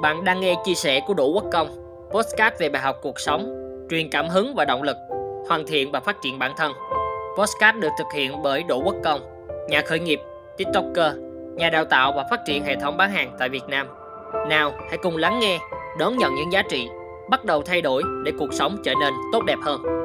Bạn đang nghe chia sẻ của Đỗ Quốc Công, podcast về bài học cuộc sống, truyền cảm hứng và động lực, hoàn thiện và phát triển bản thân. Podcast được thực hiện bởi Đỗ Quốc Công, nhà khởi nghiệp, TikToker, nhà đào tạo và phát triển hệ thống bán hàng tại Việt Nam. Nào, hãy cùng lắng nghe, đón nhận những giá trị, bắt đầu thay đổi để cuộc sống trở nên tốt đẹp hơn.